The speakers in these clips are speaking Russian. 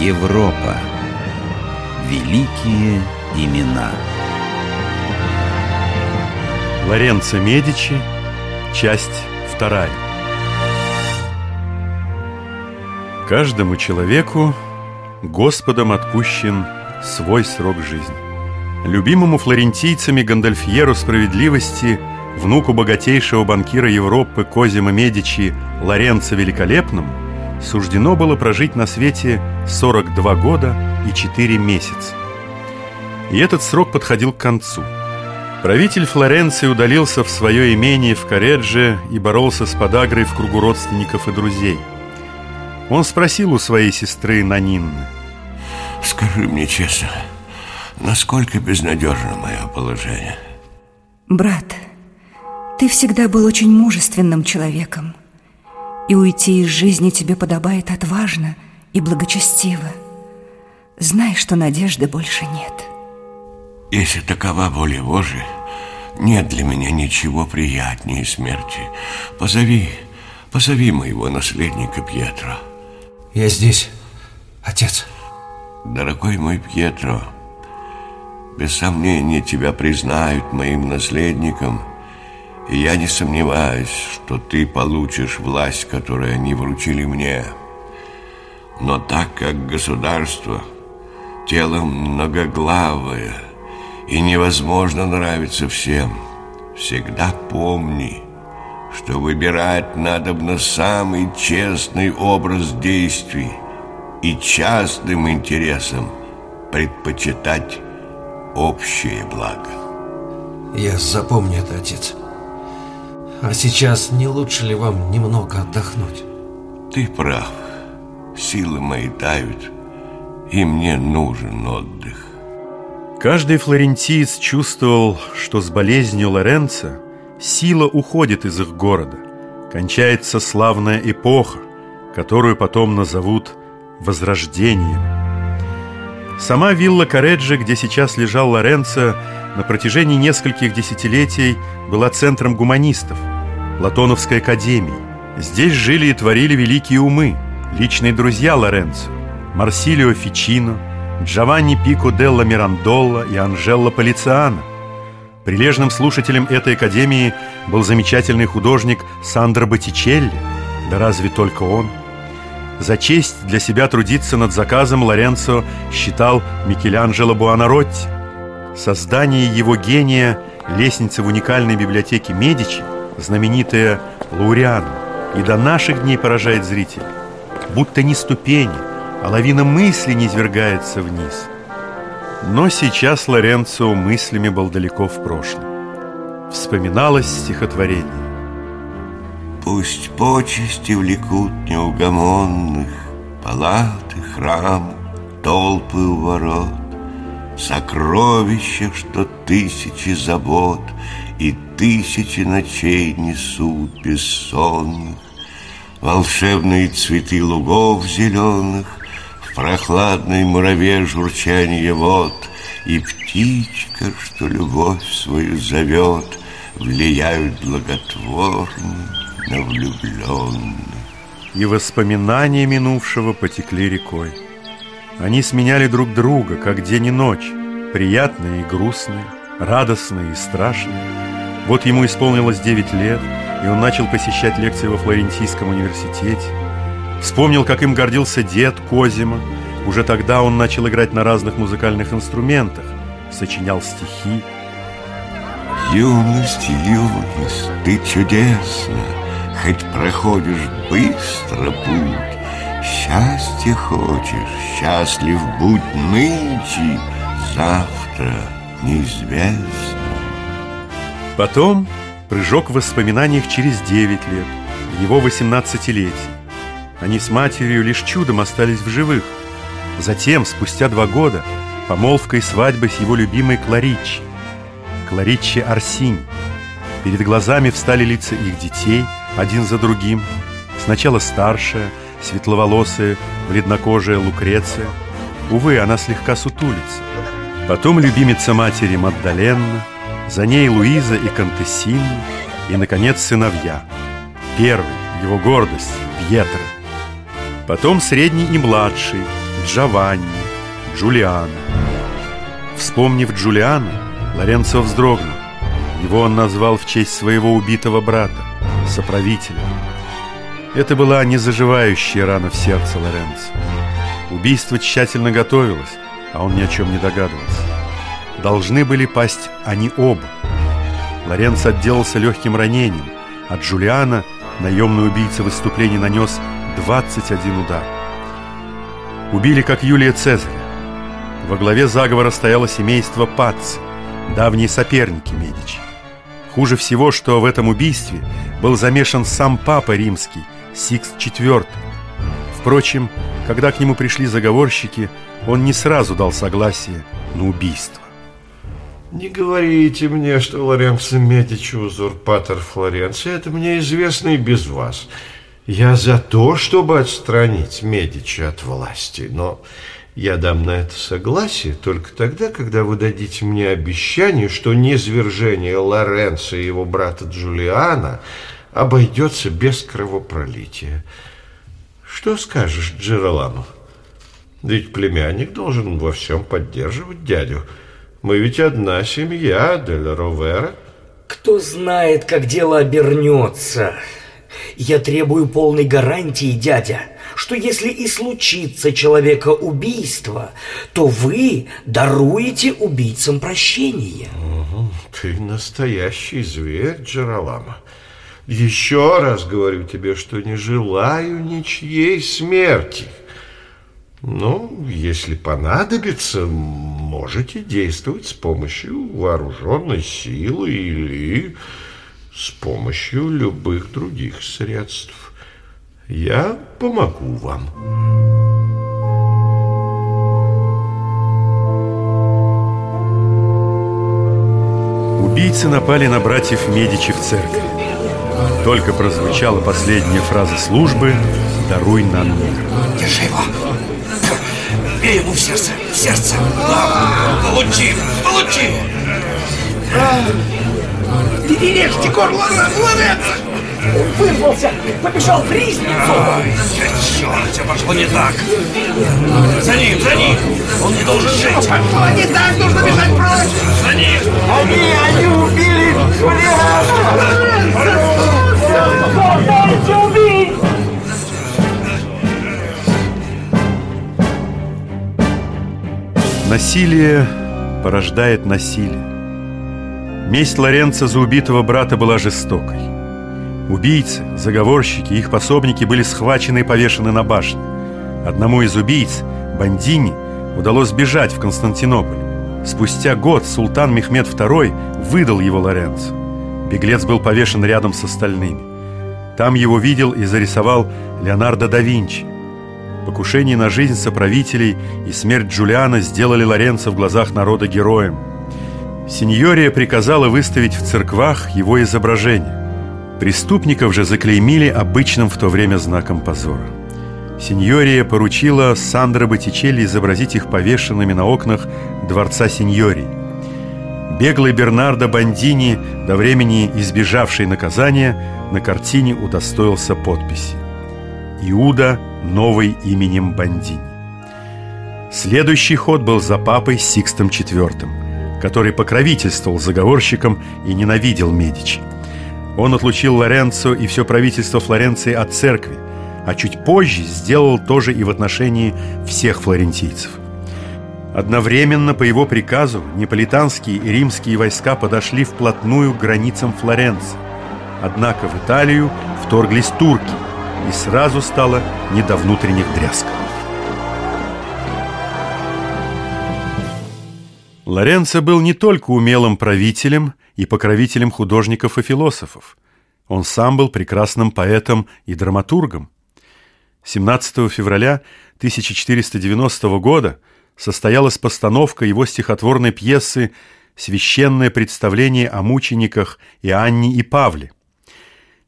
Европа. Великие имена. Лоренцо Медичи, часть вторая. Каждому человеку Господом отпущен свой срок жизни. Любимому флорентийцами Гандальфьеру справедливости, внуку богатейшего банкира Европы Козима Медичи Лоренцо Великолепному, суждено было прожить на свете 42 года и 4 месяца. И этот срок подходил к концу. Правитель Флоренции удалился в свое имение в Каредже и боролся с подагрой в кругу родственников и друзей. Он спросил у своей сестры Нанинны. «Скажи мне честно, насколько безнадежно мое положение?» Брат, ты всегда был очень мужественным человеком – и уйти из жизни тебе подобает отважно и благочестиво. Знай, что надежды больше нет. Если такова воля Божия, нет для меня ничего приятнее смерти. Позови, позови моего наследника Пьетро. Я здесь, отец. Дорогой мой Пьетро, без сомнения тебя признают моим наследником – я не сомневаюсь, что ты получишь власть, которую они вручили мне. Но так как государство тело многоглавое и невозможно нравиться всем, всегда помни, что выбирать надо на самый честный образ действий и частным интересам предпочитать общее благо. Я запомню это, отец. А сейчас не лучше ли вам немного отдохнуть? Ты прав. Силы мои тают, и мне нужен отдых. Каждый флорентиец чувствовал, что с болезнью Лоренца сила уходит из их города. Кончается славная эпоха, которую потом назовут Возрождением. Сама вилла Кареджи, где сейчас лежал Лоренцо, на протяжении нескольких десятилетий была центром гуманистов, Латоновской академии. Здесь жили и творили великие умы, личные друзья Лоренцо, Марсилио Фичино, Джованни Пико Делла Мирандолла и Анжелла Полициано. Прилежным слушателем этой академии был замечательный художник Сандро Боттичелли, да разве только он. За честь для себя трудиться над заказом Лоренцо считал Микеланджело Буонаротти. Создание его гения лестницы в уникальной библиотеке Медичи, знаменитая Лауриана, и до наших дней поражает зрителей. Будто не ступени, а лавина мысли не извергается вниз. Но сейчас Лоренцо мыслями был далеко в прошлом. Вспоминалось стихотворение. Пусть почести влекут неугомонных Палаты, храм, толпы у ворот Сокровища, что тысячи забот И тысячи ночей несут бессонных. Волшебные цветы лугов зеленых В прохладной мураве журчание вод И птичка, что любовь свою зовет Влияют благотворно на влюбленных. И воспоминания минувшего потекли рекой они сменяли друг друга, как день и ночь, приятные и грустные, радостные и страшные. Вот ему исполнилось 9 лет, и он начал посещать лекции во Флорентийском университете. Вспомнил, как им гордился дед Козима. Уже тогда он начал играть на разных музыкальных инструментах, сочинял стихи. Юность, юность, ты чудесна, Хоть проходишь быстро путь, Счастье хочешь, счастлив будь нынче, завтра неизвестно. Потом прыжок в воспоминаниях через 9 лет, его 18-летие. Они с матерью лишь чудом остались в живых. Затем, спустя два года, помолвка и свадьба с его любимой Кларичи. Кларичи Арсинь. Перед глазами встали лица их детей, один за другим. Сначала старшая – светловолосая, бледнокожая Лукреция. Увы, она слегка сутулится. Потом любимица матери Маддаленна, за ней Луиза и Контессина, и, наконец, сыновья. Первый, его гордость, Пьетро. Потом средний и младший, Джованни, Джулиана. Вспомнив Джулиана, Лоренцо вздрогнул. Его он назвал в честь своего убитого брата, соправителя. Это была незаживающая рана в сердце Лоренцо. Убийство тщательно готовилось, а он ни о чем не догадывался. Должны были пасть они оба. Лоренцо отделался легким ранением, а Джулиана, наемный убийца выступлений, нанес 21 удар. Убили как Юлия Цезаря. Во главе заговора стояло семейство Пацци, давние соперники Медичи. Хуже всего, что в этом убийстве был замешан сам папа римский, Сикс IV. Впрочем, когда к нему пришли заговорщики, он не сразу дал согласие на убийство. Не говорите мне, что Лоренцо Медичи узурпатор Флоренции. Это мне известно и без вас. Я за то, чтобы отстранить Медичи от власти, но я дам на это согласие только тогда, когда вы дадите мне обещание, что низвержение Лоренцо и его брата Джулиана обойдется без кровопролития. Что скажешь, Джероламо? Ведь племянник должен во всем поддерживать дядю. Мы ведь одна семья, Дель Ровера. Кто знает, как дело обернется. Я требую полной гарантии, дядя, что если и случится человека убийство, то вы даруете убийцам прощение. Угу, ты настоящий зверь, Джералама. Еще раз говорю тебе, что не желаю ничьей смерти. Ну, если понадобится, можете действовать с помощью вооруженной силы или с помощью любых других средств. Я помогу вам. Убийцы напали на братьев Медичи в церкви. Только прозвучала последняя фраза службы «Даруй нам мир». Держи его! Бей ему в сердце! В сердце! Да. Получи! Получи! Не режьте горло! Он вырвался, побежал в ризницу! Ай, черт, все пошло не так! За ним, за ним! Он не должен жить! Пошло не так, нужно бежать прочь! За ним! Они, они убили убить! Насилие порождает насилие. Месть Лоренца за убитого брата была жестокой. Убийцы, заговорщики и их пособники были схвачены и повешены на башне. Одному из убийц, Бандини, удалось сбежать в Константинополь. Спустя год султан Мехмед II выдал его Лоренцо. Беглец был повешен рядом с остальными. Там его видел и зарисовал Леонардо да Винчи. Покушение на жизнь соправителей и смерть Джулиана сделали Лоренцо в глазах народа героем. Синьория приказала выставить в церквах его изображение. Преступников же заклеймили обычным в то время знаком позора. Синьория поручила Сандро Боттичелли изобразить их повешенными на окнах дворца Синьории. Беглый Бернардо Бандини, до времени избежавший наказания, на картине удостоился подписи. Иуда, новый именем Бандини. Следующий ход был за папой Сикстом IV, который покровительствовал заговорщикам и ненавидел Медичи. Он отлучил Лоренцо и все правительство Флоренции от церкви, а чуть позже сделал то же и в отношении всех флорентийцев. Одновременно по его приказу неаполитанские и римские войска подошли вплотную к границам Флоренции. Однако в Италию вторглись турки, и сразу стало не до внутренних дрязг. Лоренцо был не только умелым правителем и покровителем художников и философов. Он сам был прекрасным поэтом и драматургом. 17 февраля 1490 года состоялась постановка его стихотворной пьесы «Священное представление о мучениках Иоанне и Павле».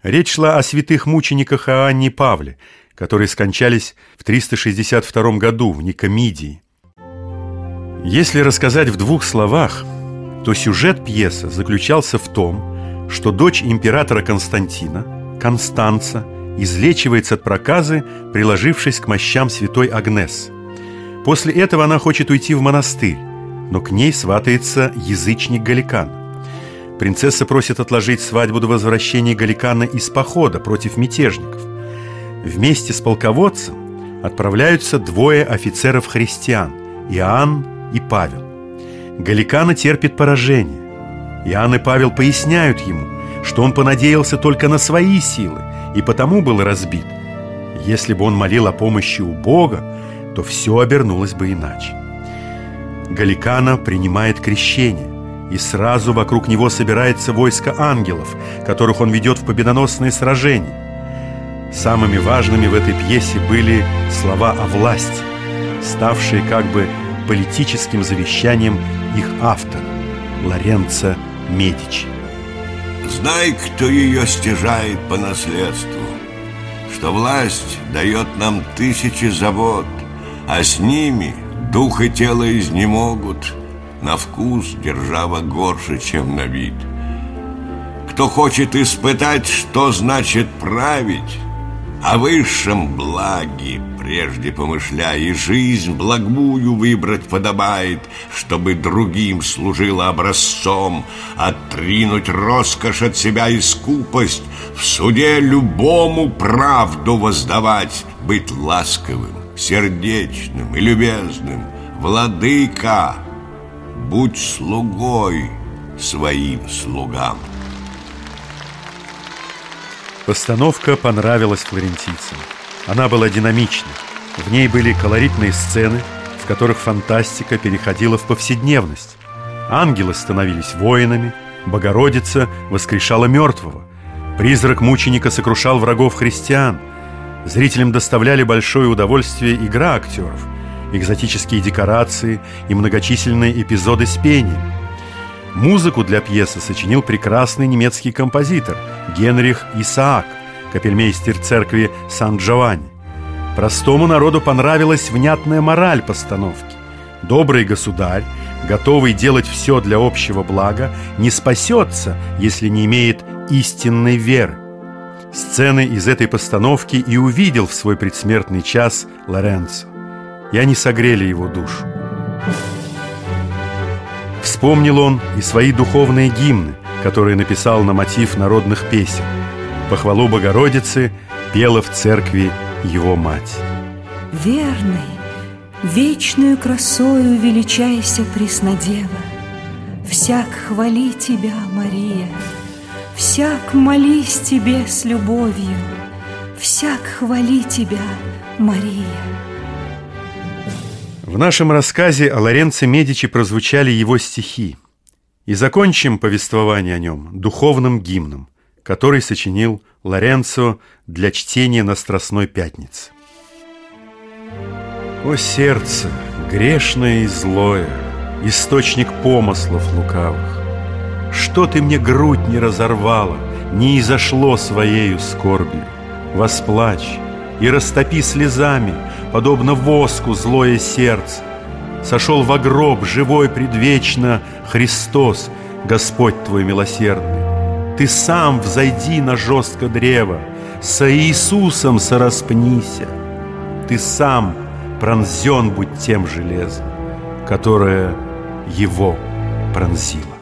Речь шла о святых мучениках Иоанне и Павле, которые скончались в 362 году в Никомидии. Если рассказать в двух словах, то сюжет пьесы заключался в том, что дочь императора Константина, Констанца, излечивается от проказы, приложившись к мощам святой Агнес. После этого она хочет уйти в монастырь, но к ней сватается язычник Галикан. Принцесса просит отложить свадьбу до возвращения Галикана из похода против мятежников. Вместе с полководцем отправляются двое офицеров-христиан – Иоанн и Павел. Галикана терпит поражение. Иоанн и Павел поясняют ему, что он понадеялся только на свои силы и потому был разбит. Если бы он молил о помощи у Бога, то все обернулось бы иначе. Галикана принимает крещение, и сразу вокруг него собирается войско ангелов, которых он ведет в победоносные сражения. Самыми важными в этой пьесе были слова о власти, ставшие как бы политическим завещанием их автора, Лоренцо Медичи. Знай, кто ее стяжает по наследству, что власть дает нам тысячи забот, а с ними дух и тело изнемогут, на вкус держава горше, чем на вид. Кто хочет испытать, что значит править, о высшем благе прежде помышляя, и жизнь благую выбрать подобает, чтобы другим служила образцом, отринуть роскошь от себя и скупость, в суде любому правду воздавать, быть ласковым, сердечным и любезным, владыка, будь слугой своим слугам. Постановка понравилась флорентийцам. Она была динамичной. В ней были колоритные сцены, в которых фантастика переходила в повседневность. Ангелы становились воинами, Богородица воскрешала мертвого, призрак мученика сокрушал врагов христиан. Зрителям доставляли большое удовольствие игра актеров, экзотические декорации и многочисленные эпизоды с пением. Музыку для пьесы сочинил прекрасный немецкий композитор Генрих Исаак, капельмейстер церкви Сан-Джованни. Простому народу понравилась внятная мораль постановки. Добрый государь, готовый делать все для общего блага, не спасется, если не имеет истинной веры. Сцены из этой постановки и увидел в свой предсмертный час Лоренцо. И они согрели его душу. Вспомнил он и свои духовные гимны, которые написал на мотив народных песен. Похвалу Богородицы пела в церкви его мать. Верный, вечную красою величайся, Преснодева. Всяк хвали тебя, Мария, Всяк молись тебе с любовью, Всяк хвали тебя, Мария. В нашем рассказе о Лоренце Медичи прозвучали его стихи. И закончим повествование о нем духовным гимном, который сочинил Лоренцо для чтения на Страстной Пятнице. О сердце, грешное и злое, Источник помыслов лукавых, Что ты мне грудь не разорвала, Не изошло своею скорбью, Восплачь и растопи слезами подобно воску злое сердце. Сошел во гроб живой предвечно Христос, Господь твой милосердный. Ты сам взойди на жестко древо, Со Иисусом сораспнися. Ты сам пронзен будь тем железом, Которое Его пронзило.